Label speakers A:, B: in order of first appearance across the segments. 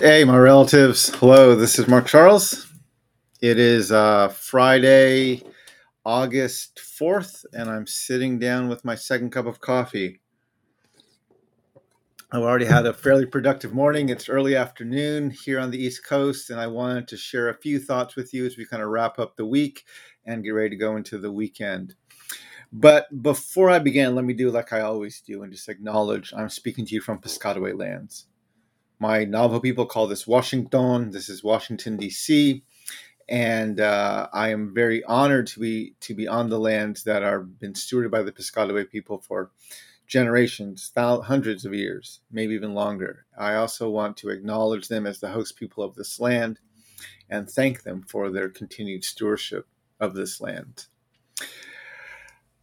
A: Hey, my relatives. Hello, this is Mark Charles. It is uh, Friday, August 4th, and I'm sitting down with my second cup of coffee. I've already had a fairly productive morning. It's early afternoon here on the East Coast, and I wanted to share a few thoughts with you as we kind of wrap up the week and get ready to go into the weekend. But before I begin, let me do like I always do and just acknowledge I'm speaking to you from Piscataway lands. My Navajo people call this Washington. This is Washington D.C., and uh, I am very honored to be to be on the lands that are been stewarded by the Piscataway people for generations, thousands, hundreds of years, maybe even longer. I also want to acknowledge them as the host people of this land and thank them for their continued stewardship of this land.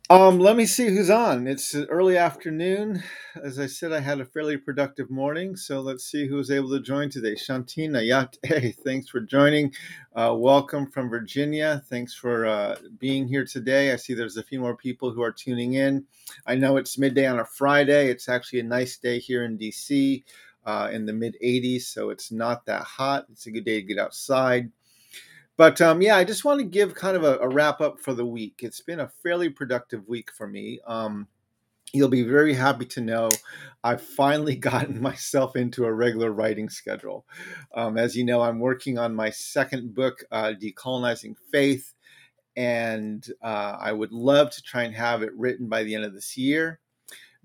A: Um, let me see who's on. It's early afternoon. As I said, I had a fairly productive morning, so let's see who's able to join today. Shantina, hey, thanks for joining. Uh, welcome from Virginia. Thanks for uh, being here today. I see there's a few more people who are tuning in. I know it's midday on a Friday. It's actually a nice day here in DC, uh, in the mid 80s, so it's not that hot. It's a good day to get outside. But um, yeah, I just want to give kind of a, a, wrap up for the week. It's been a fairly productive week for me. Um, you'll be very happy to know I've finally gotten myself into a regular writing schedule. Um, as you know, I'm working on my second book, uh, Decolonizing Faith, and uh, I would love to try and have it written by the end of this year.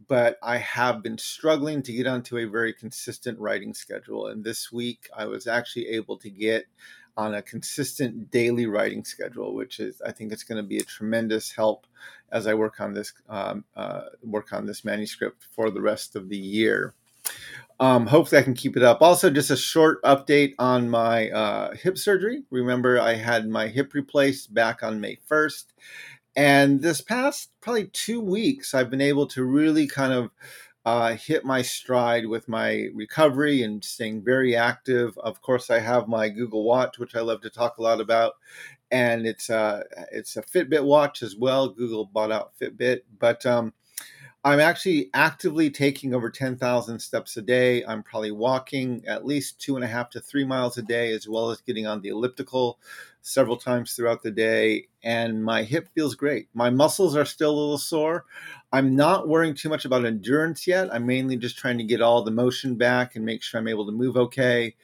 A: But I have been struggling to get onto a very consistent writing schedule. And this week, I was actually able to get on a consistent daily writing schedule, which is I think it's going to be a tremendous help as I work on this um, uh, work on this manuscript for the rest of the year. Um, hopefully, I can keep it up. Also, just a short update on my uh, hip surgery. Remember, I had my hip replaced back on May 1st. And this past probably two weeks, I've been able to really kind of uh, hit my stride with my recovery and staying very active. Of course, I have my Google Watch, which I love to talk a lot about, and it's a it's a Fitbit watch as well. Google bought out Fitbit, but um, I'm actually actively taking over 10,000 steps a day. I'm probably walking at least two and a half to three miles a day, as well as getting on the elliptical several times throughout the day. And my hip feels great. My muscles are still a little sore. I'm not worrying too much about endurance yet. I'm mainly just trying to get all the motion back and make sure I'm able to move okay.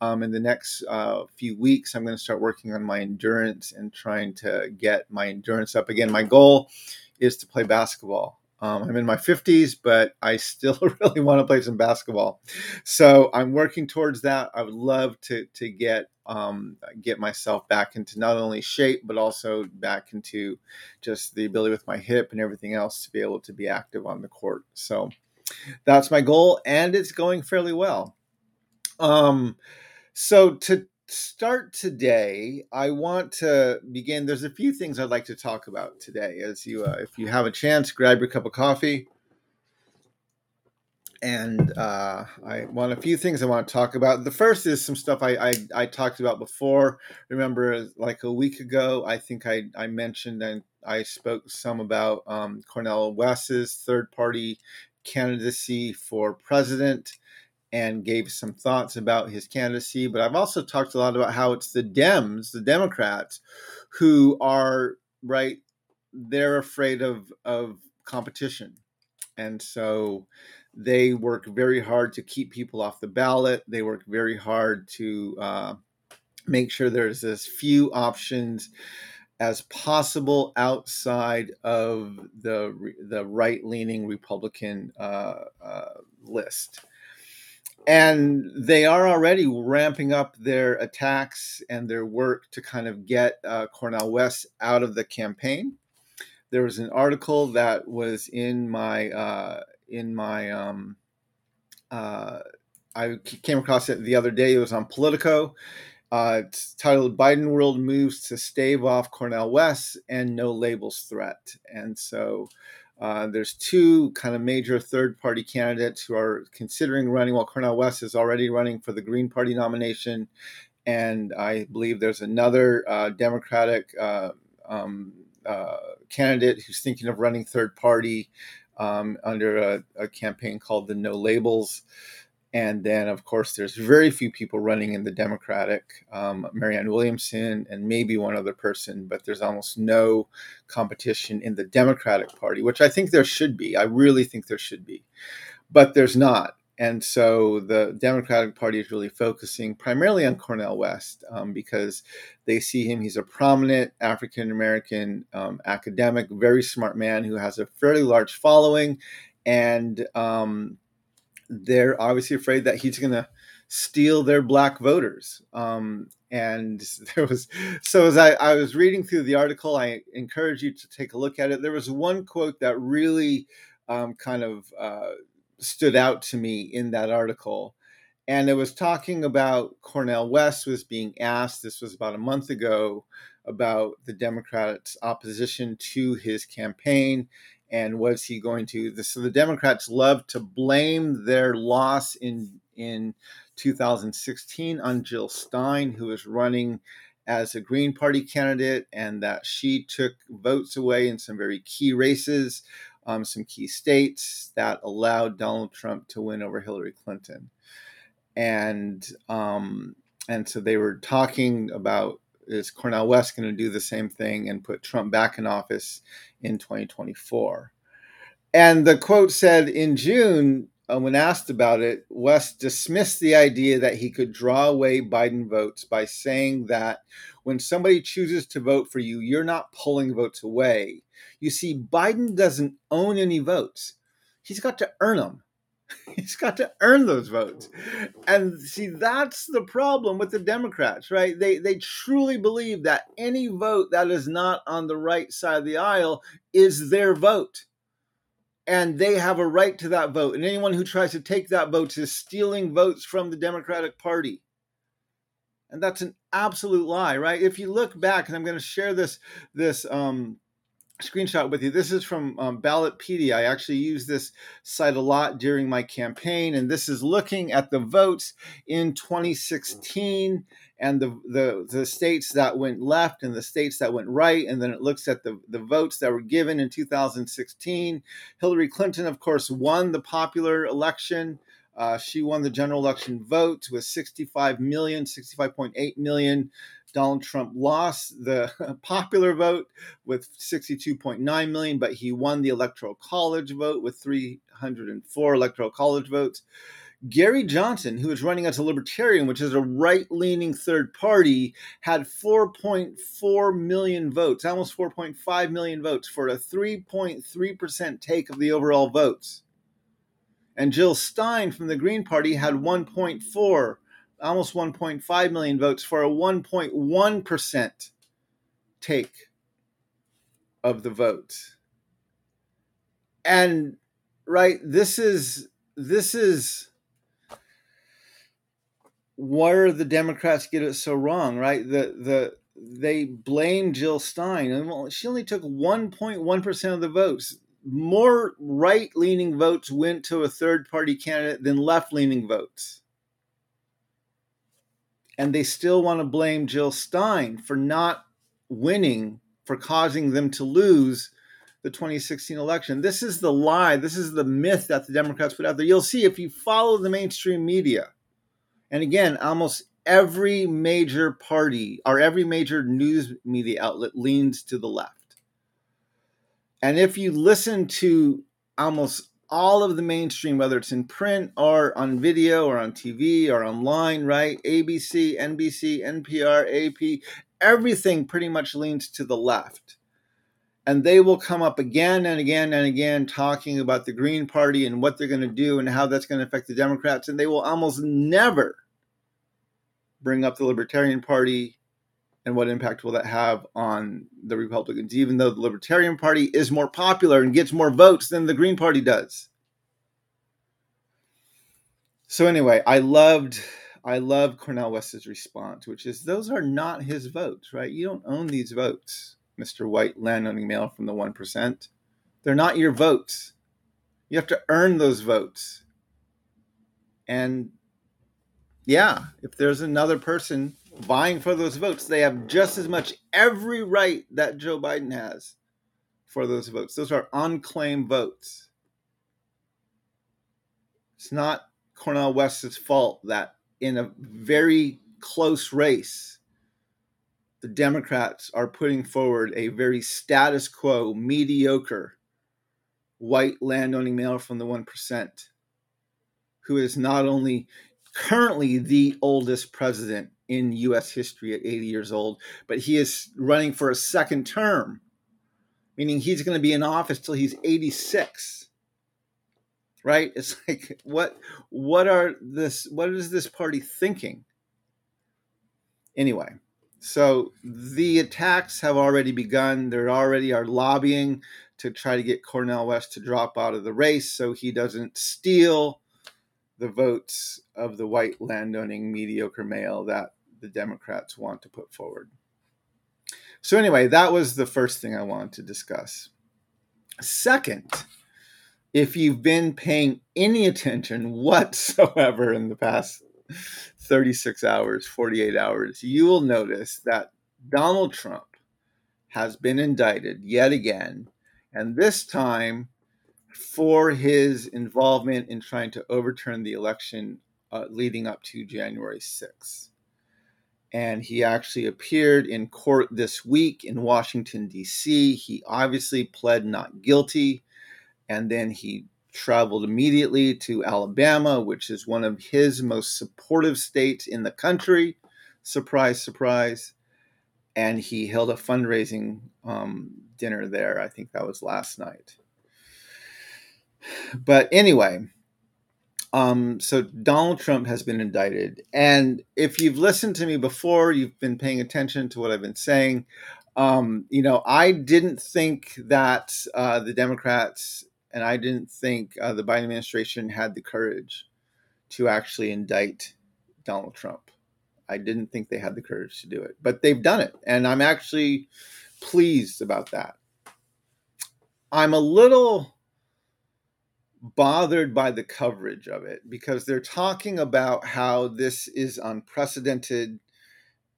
A: Um, in the next uh, few weeks, I'm going to start working on my endurance and trying to get my endurance up again. My goal is to play basketball. Um, I'm in my 50s, but I still really want to play some basketball. So I'm working towards that. I would love to to get um, get myself back into not only shape, but also back into just the ability with my hip and everything else to be able to be active on the court. So that's my goal, and it's going fairly well. Um, so to start today, I want to begin. There's a few things I'd like to talk about today. As you, uh, if you have a chance, grab your cup of coffee. And uh, I want a few things I want to talk about. The first is some stuff I, I, I talked about before. Remember, like a week ago, I think I, I mentioned and I spoke some about um, Cornel West's third party candidacy for president and gave some thoughts about his candidacy. But I've also talked a lot about how it's the Dems, the Democrats, who are right. They're afraid of of competition, and so they work very hard to keep people off the ballot. They work very hard to uh, make sure there's as few options as possible outside of the the right leaning Republican uh, uh, list and they are already ramping up their attacks and their work to kind of get uh, Cornel West out of the campaign. There was an article that was in my uh, in my um, uh, I came across it the other day. It was on Politico. Uh, it's titled "Biden World Moves to Stave Off Cornel West and No Labels Threat," and so uh, there's two kind of major third party candidates who are considering running, while Cornel West is already running for the Green Party nomination. And I believe there's another uh, Democratic uh, um, uh, candidate who's thinking of running third party. um, under a, a, campaign called the No Labels. And then, of course, there's very few people running in the Democratic, um, Marianne Williamson and maybe one other person, but there's almost no competition in the Democratic Party, which I think there should be. I really think there should be, but there's not. And so the Democratic Party is really focusing primarily on Cornel West um, because they see him. He's a prominent African American um, academic, very smart man who has a fairly large following. And um, they're obviously afraid that he's going to steal their black voters. Um, and there was, so as I, I, was reading through the article, I encourage you to take a look at it. There was one quote that really um, kind of uh, stood out to me in that article. And it was talking about Cornel West was being asked, this was about a month ago, about the Democrats' opposition to his campaign and was he going to so the democrats love to blame their loss in in 2016 on jill stein who was running as a green party candidate and that she took votes away in some very key races um, some key states that allowed donald trump to win over hillary clinton. And um, and so they were talking about is Cornel West going to do the same thing and put Trump back in office in 2024? And the quote said in June, uh, when asked about it, West dismissed the idea that he could draw away Biden votes by saying that when somebody chooses to vote for you, you're not pulling votes away. You see, Biden doesn't own any votes, he's got to earn them. He's got to earn those votes. And see, that's the problem with the Democrats, right? They they truly believe that any vote that is not on the right side of the aisle is their vote. And they have a right to that vote. And anyone who tries to take that vote is stealing votes from the Democratic Party. And that's an absolute lie, right? If you look back, and I'm going to share this this um, screenshot with you. This is from um, Ballotpedia. I actually use this site a lot during my campaign, and this is looking at the votes in 2016 and the, the, the states that went left and the states that went right, and then it looks at the, the votes that were given in 2016. Hillary Clinton, of course, won the popular election. Uh, she won the general election vote with 65 million, 65.8 million Donald Trump lost the popular vote with 62.9 million, but he won the electoral college vote with 304 electoral college votes. Gary Johnson, who is running as a libertarian, which is a right leaning third party, had 4.4 million votes, almost 4.5 million votes, for a 3.3% take of the overall votes. And Jill Stein from the Green Party had 1.4 almost 1.5 million votes for a 1.1% take of the vote. And right, this is this is where the Democrats get it so wrong, right? The the they blame Jill Stein, and well, she only took 1.1% of the votes. More right leaning votes went to a third party candidate than left leaning votes and they still want to blame Jill Stein for not winning, for causing them to lose the 2016 election. This is the lie. This is the myth that the Democrats put out there. You'll see if you follow the mainstream media, and again, almost every major party or every major news media outlet leans to the left. And if you listen to almost all of the mainstream, whether it's in print or on video or on TV or online, right? ABC, NBC, NPR, AP, everything pretty much leans to the left. And they will come up again and again and again talking about the Green Party and what they're going to do and how that's going to affect the Democrats. And they will almost never bring up the Libertarian Party and what impact will that have on the Republicans, even though the Libertarian Party is more popular and gets more votes than the Green Party does. So anyway, I loved I loved Cornel West's response, which is those are not his votes, right? You don't own these votes, Mr. White landowning male from the one percent. They're not your votes. You have to earn those votes. And yeah, if there's another person vying for those votes, they have just as much every right that Joe Biden has for those votes. Those are unclaimed votes. It's not Cornel West's fault that in a very close race, the Democrats are putting forward a very status quo, mediocre white landowning male from the 1%, who is not only currently the oldest president in US history at 80 years old, but he is running for a second term, meaning he's going to be in office till he's 86 right? It's like what what are this what is this party thinking? Anyway so the attacks have already begun. There already are lobbying to try to get cornel west to drop out of the race so he doesn't steal the votes of the white landowning mediocre male that the democrats want to put forward. So anyway that was the first thing i wanted to discuss. Second if you've been paying any attention whatsoever in the past 36 hours, 48 hours, you will notice that Donald Trump has been indicted yet again, and this time for his involvement in trying to overturn the election uh, leading up to January 6th. And he actually appeared in court this week in Washington, D.C. He obviously pled not guilty and then he traveled immediately to Alabama, which is one of his most supportive states in the country. Surprise, surprise. And he held a fundraising um, dinner there. I think that was last night. But anyway, um, so Donald Trump has been indicted. And if you've listened to me before, you've been paying attention to what I've been saying. Um, you know, I didn't think that uh, the Democrats and I didn't think uh, the Biden administration had the courage to actually indict Donald Trump. I didn't think they had the courage to do it, but they've done it, and I'm actually pleased about that. I'm a little bothered by the coverage of it because they're talking about how this is unprecedented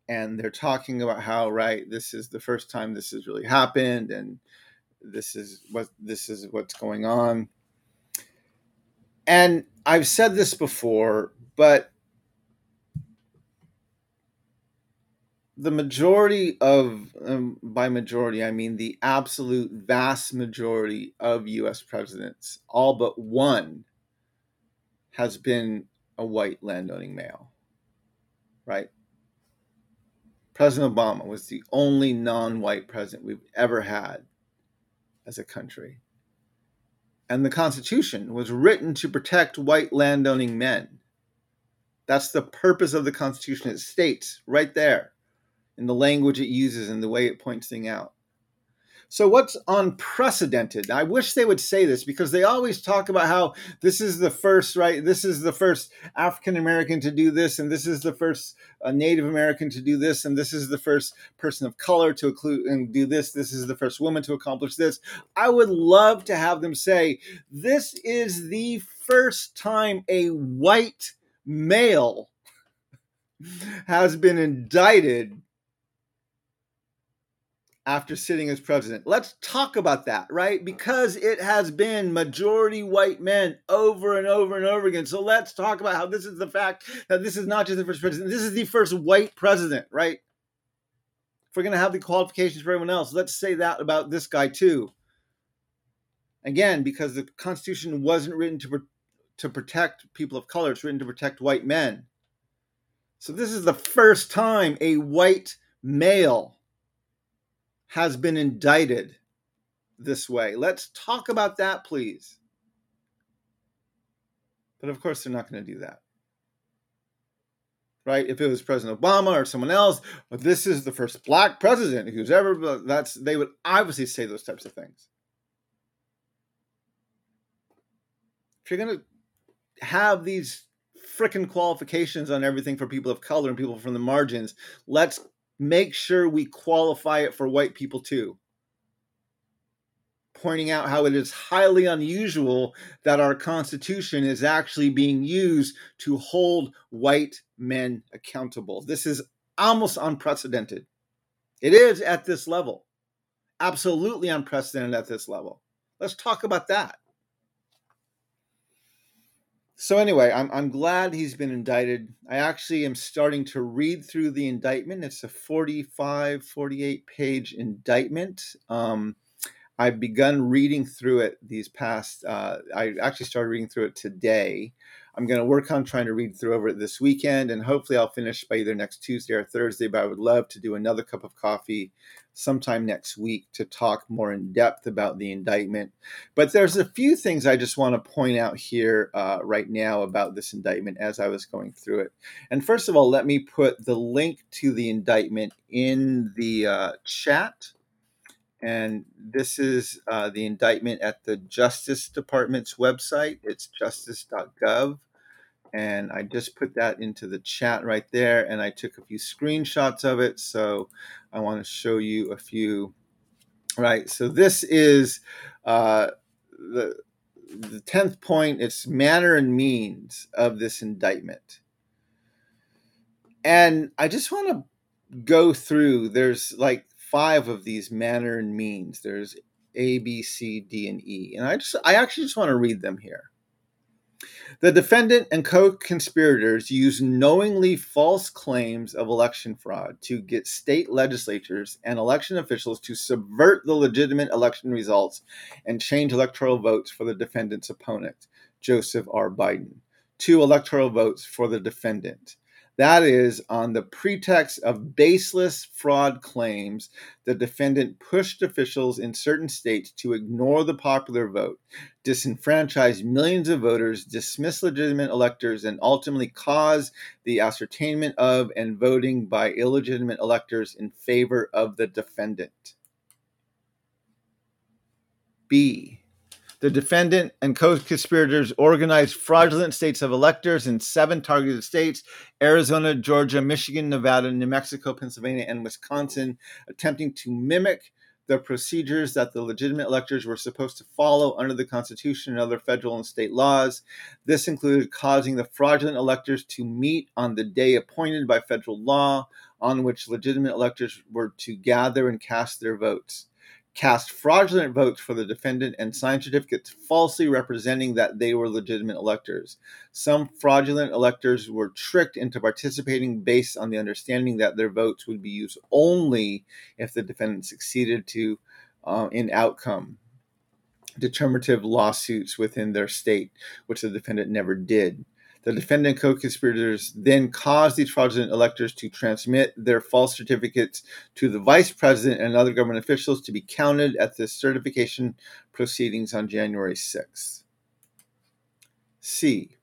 A: and they're talking about how right this is the first time this has really happened and this is what this is what's going on. And i've said this before but the majority of um, by majority i mean the absolute vast majority of us presidents all but one has been a white landowning male right president obama was the only non-white president we've ever had as a country. And the Constitution was written to protect white landowning men. That's the purpose of the Constitution. It states right there in the language it uses and the way it points things out. So, what's unprecedented? I wish they would say this because they always talk about how this is the first, right? This is the first African American to do this, and this is the first uh, Native American to do this, and this is the first person of color to include and do this. This is the first woman to accomplish this. I would love to have them say, This is the first time a white male has been indicted after sitting as president. Let's talk about that, right? Because it has been majority white men over and over and over again. So let's talk about how this is the fact that this is not just the first president, this is the first white president, right? If we're going to have the qualifications for everyone else, let's say that about this guy too. Again, because the Constitution wasn't written to, to protect people of color, it's written to protect white men. So this is the first time a white male has been indicted this way. Let's talk about that, please. But of course, they're not going to do that. Right? If it was President Obama or someone else, this is the first black president who's ever, that's, they would obviously say those types of things. If you're going to have these freaking qualifications on everything for people of color and people from the margins, let's make sure we qualify it for white people too. Pointing out how it is highly unusual that our Constitution is actually being used to hold white men accountable. This is almost unprecedented. It is at this level. Absolutely unprecedented at this level. Let's talk about that. So anyway, I'm I'm glad he's been indicted. I actually am starting to read through the indictment. It's a 45, 48 page indictment. Um, I've begun reading through it these past. Uh, I actually started reading through it today. I'm going to work on trying to read through over it this weekend, and hopefully I'll finish by either next Tuesday or Thursday. But I would love to do another cup of coffee sometime next week to talk more in depth about the indictment. But there's a few things I just want to point out here uh, right now about this indictment as I was going through it. And first of all, let me put the link to the indictment in the uh, chat. And this is uh, the indictment at the Justice Department's website. It's justice.gov. And I just put that into the chat right there. And I took a few screenshots of it. So I want to show you a few. Right. So this is uh, the, the 10th point. It's manner and means of this indictment. And I just want to go through, there's like five of these manner and means. There's A, B, C, D, and E. And I just I actually just want to read them here. The defendant and co conspirators used knowingly false claims of election fraud to get state legislatures and election officials to subvert the legitimate election results and change electoral votes for the defendant's opponent, Joseph R. Biden, to electoral votes for the defendant. That is, on the pretext of baseless fraud claims, the defendant pushed officials in certain states to ignore the popular vote, disenfranchise millions of voters, dismiss legitimate electors, and ultimately cause the ascertainment of and voting by illegitimate electors in favor of the defendant. B. The defendant and co conspirators organized fraudulent states of electors in seven targeted states Arizona, Georgia, Michigan, Nevada, New Mexico, Pennsylvania, and Wisconsin, attempting to mimic the procedures that the legitimate electors were supposed to follow under the Constitution and other federal and state laws. This included causing the fraudulent electors to meet on the day appointed by federal law on which legitimate electors were to gather and cast their votes cast fraudulent votes for the defendant and signed certificates falsely representing that they were legitimate electors. Some fraudulent electors were tricked into participating based on the understanding that their votes would be used only if the defendant succeeded to uh, in outcome determinative lawsuits within their state, which the defendant never did. The defendant co-conspirators then caused these fraudulent electors to transmit their false certificates to the vice president and other government officials to be counted at the certification proceedings on January 6th. C.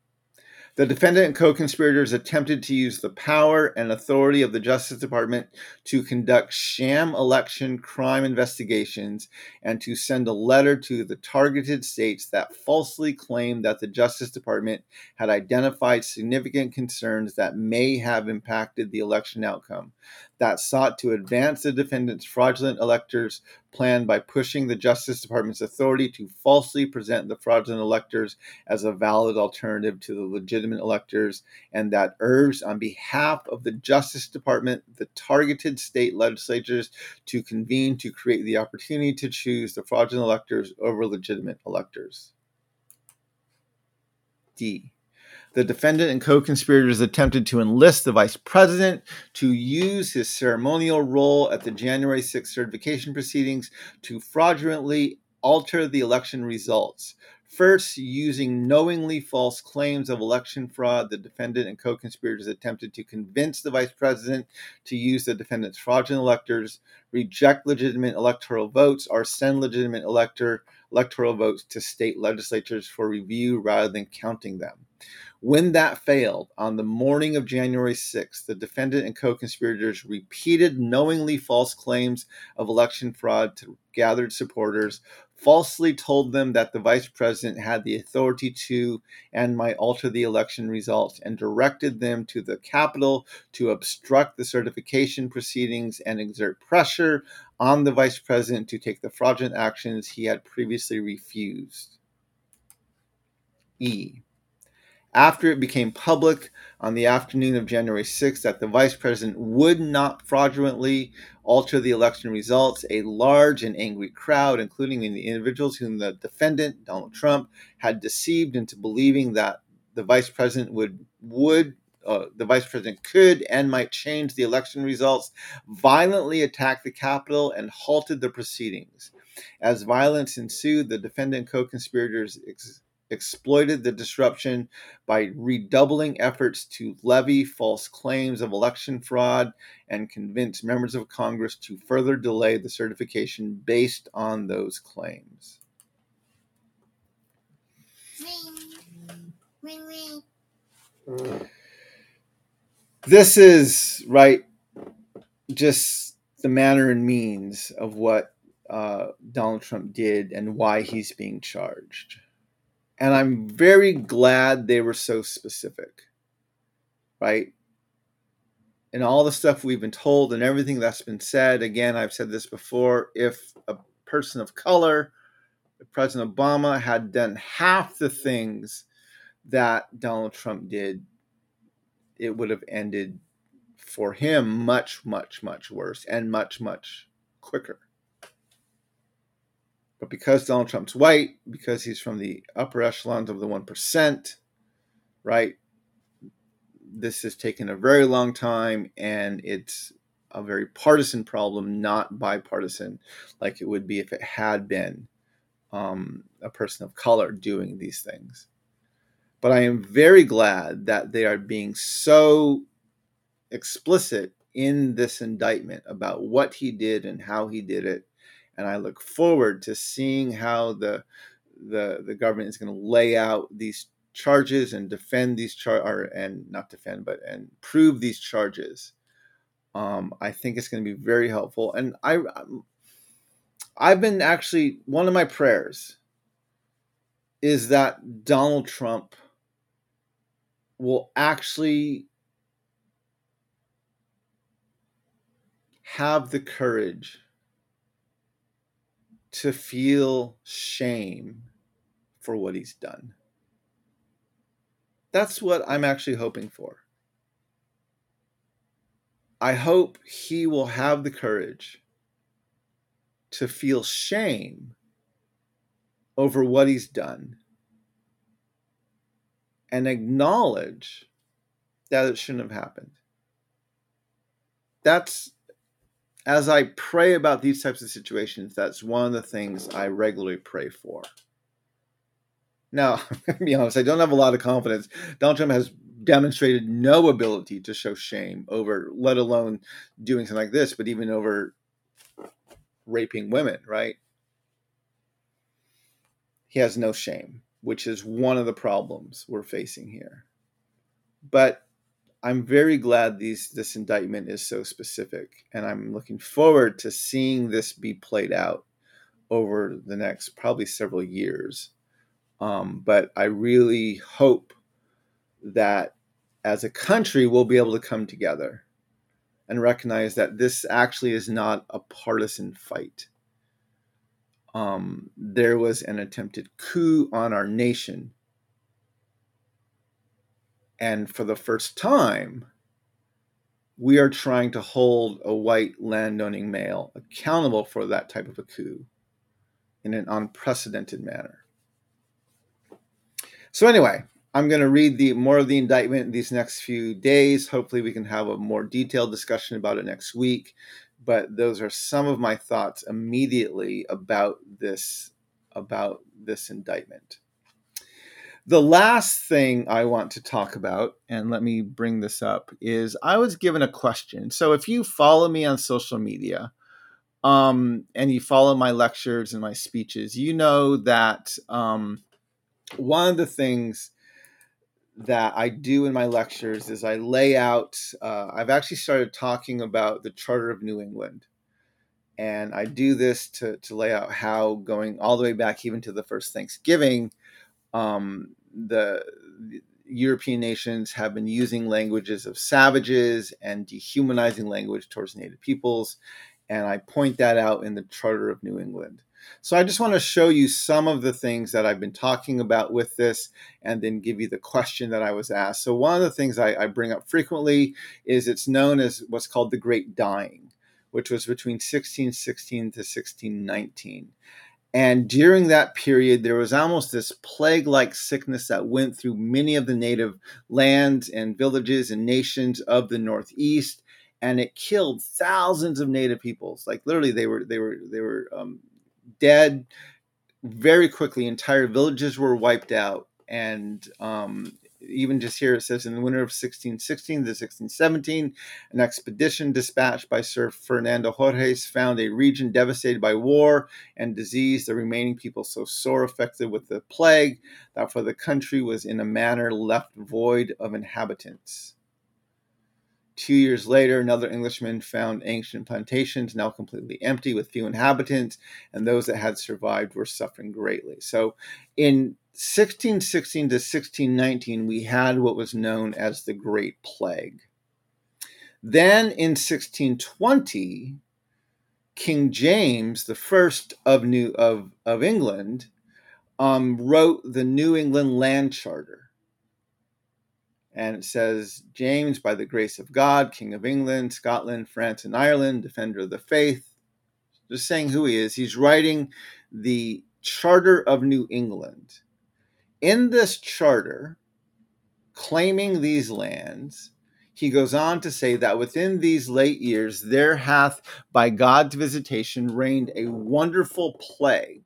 A: The defendant and co conspirators attempted to use the power and authority of the Justice Department to conduct sham election crime investigations and to send a letter to the targeted states that falsely claimed that the Justice Department had identified significant concerns that may have impacted the election outcome that sought to advance the defendant's fraudulent electors plan by pushing the Justice Department's authority to falsely present the fraudulent electors as a valid alternative to the legitimate electors, and that urged on behalf of the Justice Department the targeted state legislatures to convene to create the opportunity to choose the fraudulent electors over legitimate electors. D. The defendant and co conspirators attempted to enlist the vice president to use his ceremonial role at the January 6 certification proceedings to fraudulently alter the election results. First, using knowingly false claims of election fraud, the defendant and co conspirators attempted to convince the vice president to use the defendant's fraudulent electors, reject legitimate electoral votes, or send legitimate elector, electoral votes to state legislatures for review rather than counting them. When that failed, on the morning of January 6th, the defendant and co conspirators repeated knowingly false claims of election fraud to gathered supporters, falsely told them that the vice president had the authority to and might alter the election results, and directed them to the Capitol to obstruct the certification proceedings and exert pressure on the vice president to take the fraudulent actions he had previously refused. E after it became public on the afternoon of January 6th that the vice president would not fraudulently alter the election results, a large and angry crowd, including the individuals whom the defendant, Donald Trump, had deceived into believing that the vice president would would uh, the vice president could and might change the election results, violently attacked the Capitol and halted the proceedings. As violence ensued, the defendant co conspirators ex- exploited the disruption by redoubling efforts to levy false claims of election fraud and convince members of Congress to further delay the certification based on those claims. This is right, just the manner and means of what uh, Donald Trump did and why he's being charged. And I'm very glad they were so specific, right? And all the stuff we've been told and everything that's been said. Again, I've said this before if a person of color, President Obama, had done half the things that Donald Trump did, it would have ended for him much, much, much worse and much, much quicker. But because Donald Trump's white, because he's from the upper echelons of the 1%, right? This has taken a very long time and it's a very partisan problem, not bipartisan, like it would be if it had been um, a person of color doing these things. But I am very glad that they are being so explicit in this indictment about what he did and how he did it and I look forward to seeing how the the the government is going to lay out these charges and defend these char and not defend but and prove these charges. Um, I think it's going to be very helpful, and I I've been actually one of my prayers is that Donald Trump will actually have the courage to feel shame for what he's done. That's what I'm actually hoping for. I hope he will have the courage to feel shame over what he's done and acknowledge that it shouldn't have happened. That's as I pray about these types of situations, that's one of the things I regularly pray for. Now, to be honest, I don't have a lot of confidence. Donald Trump has demonstrated no ability to show shame over, let alone doing something like this, but even over raping women, right? He has no shame, which is one of the problems we're facing here. But I'm very glad these this indictment is so specific, and I'm looking forward to seeing this be played out over the next probably several years. Um, but I really hope that as a country we'll be able to come together and recognize that this actually is not a partisan fight. Um, there was an attempted coup on our nation and for the first time, we are trying to hold a white landowning male accountable for that type of a coup in an unprecedented manner. So, anyway, I'm going to read the more of the indictment in these next few days. Hopefully, we can have a more detailed discussion about it next week. But those are some of my thoughts immediately about this about this indictment. The last thing I want to talk about, and let me bring this up, is I was given a question. So if you follow me on social media, um, and you follow my lectures and my speeches, you know that um, one of the things that I do in my lectures is I lay out, uh, I've actually started talking about the Charter of New England. And I do this to, to lay out how going all the way back even to the first Thanksgiving, um, the, European nations have been using languages of savages and dehumanizing language towards Native peoples. And I point that out in the Charter of New England. So I just want to show you some of the things that I've been talking about with this and then give you the question that I was asked. So, one of the things I, I bring up frequently is it's known as what's called the Great Dying, which was between 1616 to 1619. And during that period, there was almost this plague like sickness that went through many of the native lands and villages and nations of the Northeast. And it killed thousands of native peoples. Like literally, they were they were they were um, dead very quickly. Entire villages were wiped out, and um, even just here it says in the winter of 1616 to 1617, an expedition dispatched by Sir Fernando Gorges found a region devastated by war and disease, the remaining people so sore affected with the plague that for the country was in a manner left void of inhabitants. Two years later, another Englishman found ancient plantations now completely empty with few inhabitants, and those that had survived were suffering greatly. So, in 1616 to 1619, we had what was known as the Great Plague. Then in 1620, King James, the first of New of, of England, um, wrote the New England Land Charter. And it says, James, by the grace of God, King of England, Scotland, France, and Ireland, defender of the faith, just saying who he is. He's writing the Charter of New England in this charter, claiming these lands, he goes on to say that within these late years there hath by God's visitation reigned a wonderful plague,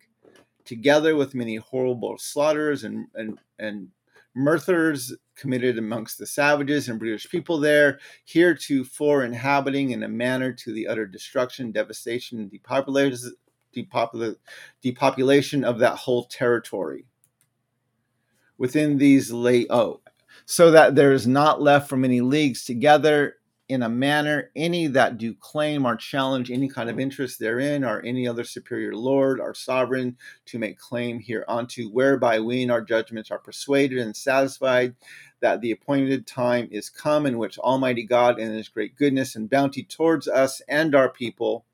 A: together with many horrible slaughters and, and, and murthers committed amongst the savages and British people there, heretofore inhabiting in a manner to the utter destruction, devastation, and depopulation, depopulation of that whole territory within these late oh so that there is not left from any leagues together in a manner any that do claim or challenge any kind of interest therein or any other superior lord or sovereign to make claim hereunto whereby we in our judgments are persuaded and satisfied that the appointed time is come in which almighty god in his great goodness and bounty towards us and our people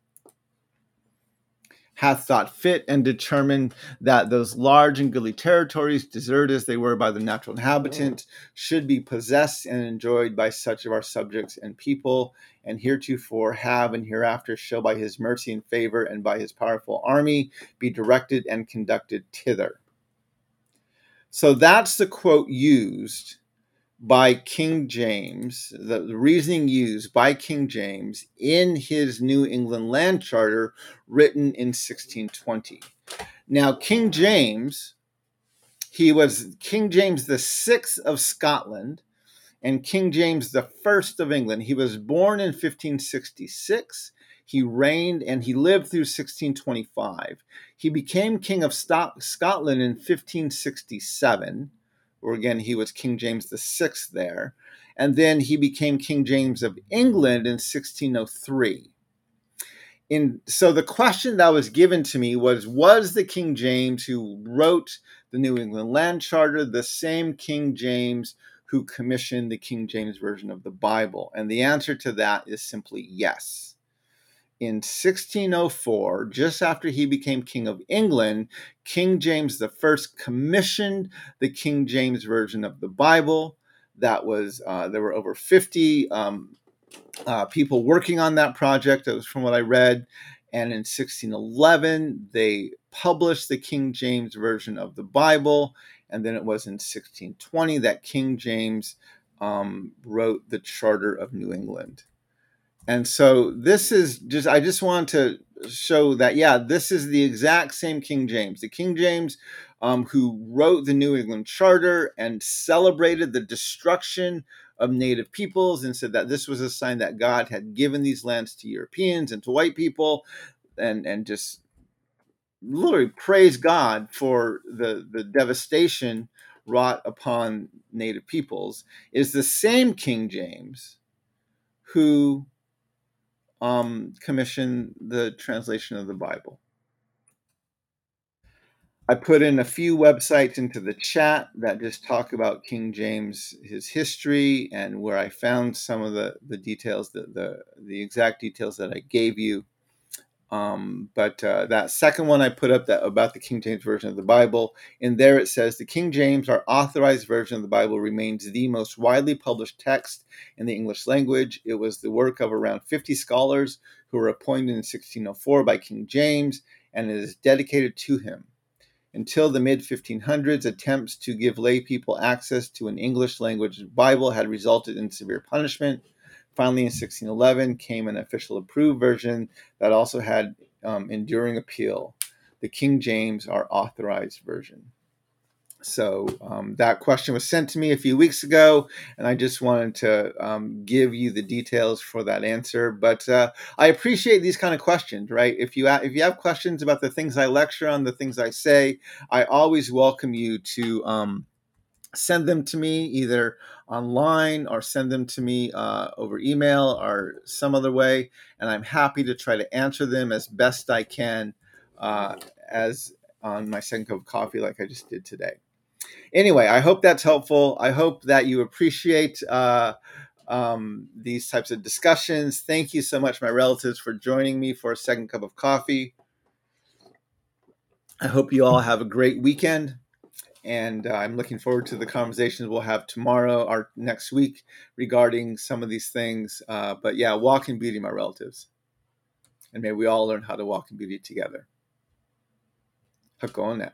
A: hath thought fit and determined that those large and goodly territories, deserted as they were by the natural inhabitants, mm. should be possessed and enjoyed by such of our subjects and people, and heretofore have and hereafter shall by his mercy and favor and by his powerful army be directed and conducted thither. So that's the quote used by King James, the, reasoning used by King James in his New England Land Charter written in 1620. Now, King James, he was King James the sixth of Scotland and King James the first of England. He was born in 1566. He reigned and he lived through 1625. He became King of Scotland in 1567 where again he was King James VI there. And then he became King James of England in 1603. In, so the question that was given to me was Was the King James who wrote the New England Land Charter the same King James who commissioned the King James Version of the Bible? And the answer to that is simply yes in 1604, just after he became King of England, King James I commissioned the King James Version of the Bible. That was, uh, there were over 50 um, uh, people working on that project. That was from what I read. And in 1611, they published the King James Version of the Bible. And then it was in 1620 that King James um, wrote the Charter of New England. And so this is just, I just want to show that, yeah, this is the exact same King James. The King James um, who wrote the New England Charter and celebrated the destruction of native peoples and said that this was a sign that God had given these lands to Europeans and to white people and, and just literally praise God for the, the devastation wrought upon native peoples is the same King James who um, commission the translation of the Bible. I put in a few websites into the chat that just talk about King James, his history, and where I found some of the, the details, the, the, the exact details that I gave you. Um, but uh, that second one I put up that about the King James version of the Bible, in there it says the King James, our authorized version of the Bible, remains the most widely published text in the English language. It was the work of around 50 scholars who were appointed in 1604 by King James, and it is dedicated to him. Until the mid 1500s, attempts to give lay people access to an English language Bible had resulted in severe punishment. Finally, in 1611, came an official approved version that also had um, enduring appeal the King James, our authorized version. So um, that question was sent to me a few weeks ago, and I just wanted to um, give you the details for that answer. But uh, I appreciate these kind of questions, right? If you if you have questions about the things I lecture on, the things I say, I always welcome you to um, send them to me either online or send them to me uh, over email or some other way, and I'm happy to try to answer them as best I can, uh, as on my second cup of coffee, like I just did today anyway, I hope that's helpful. I hope that you appreciate uh, um, these types of discussions. Thank you so much, my relatives, for joining me for a second cup of coffee. I hope you all have a great weekend. And uh, I'm looking forward to the conversations we'll have tomorrow or next week regarding some of these things. Uh, but yeah, walk in beauty, my relatives. And may we all learn how to walk in beauty together. Hágoónee'.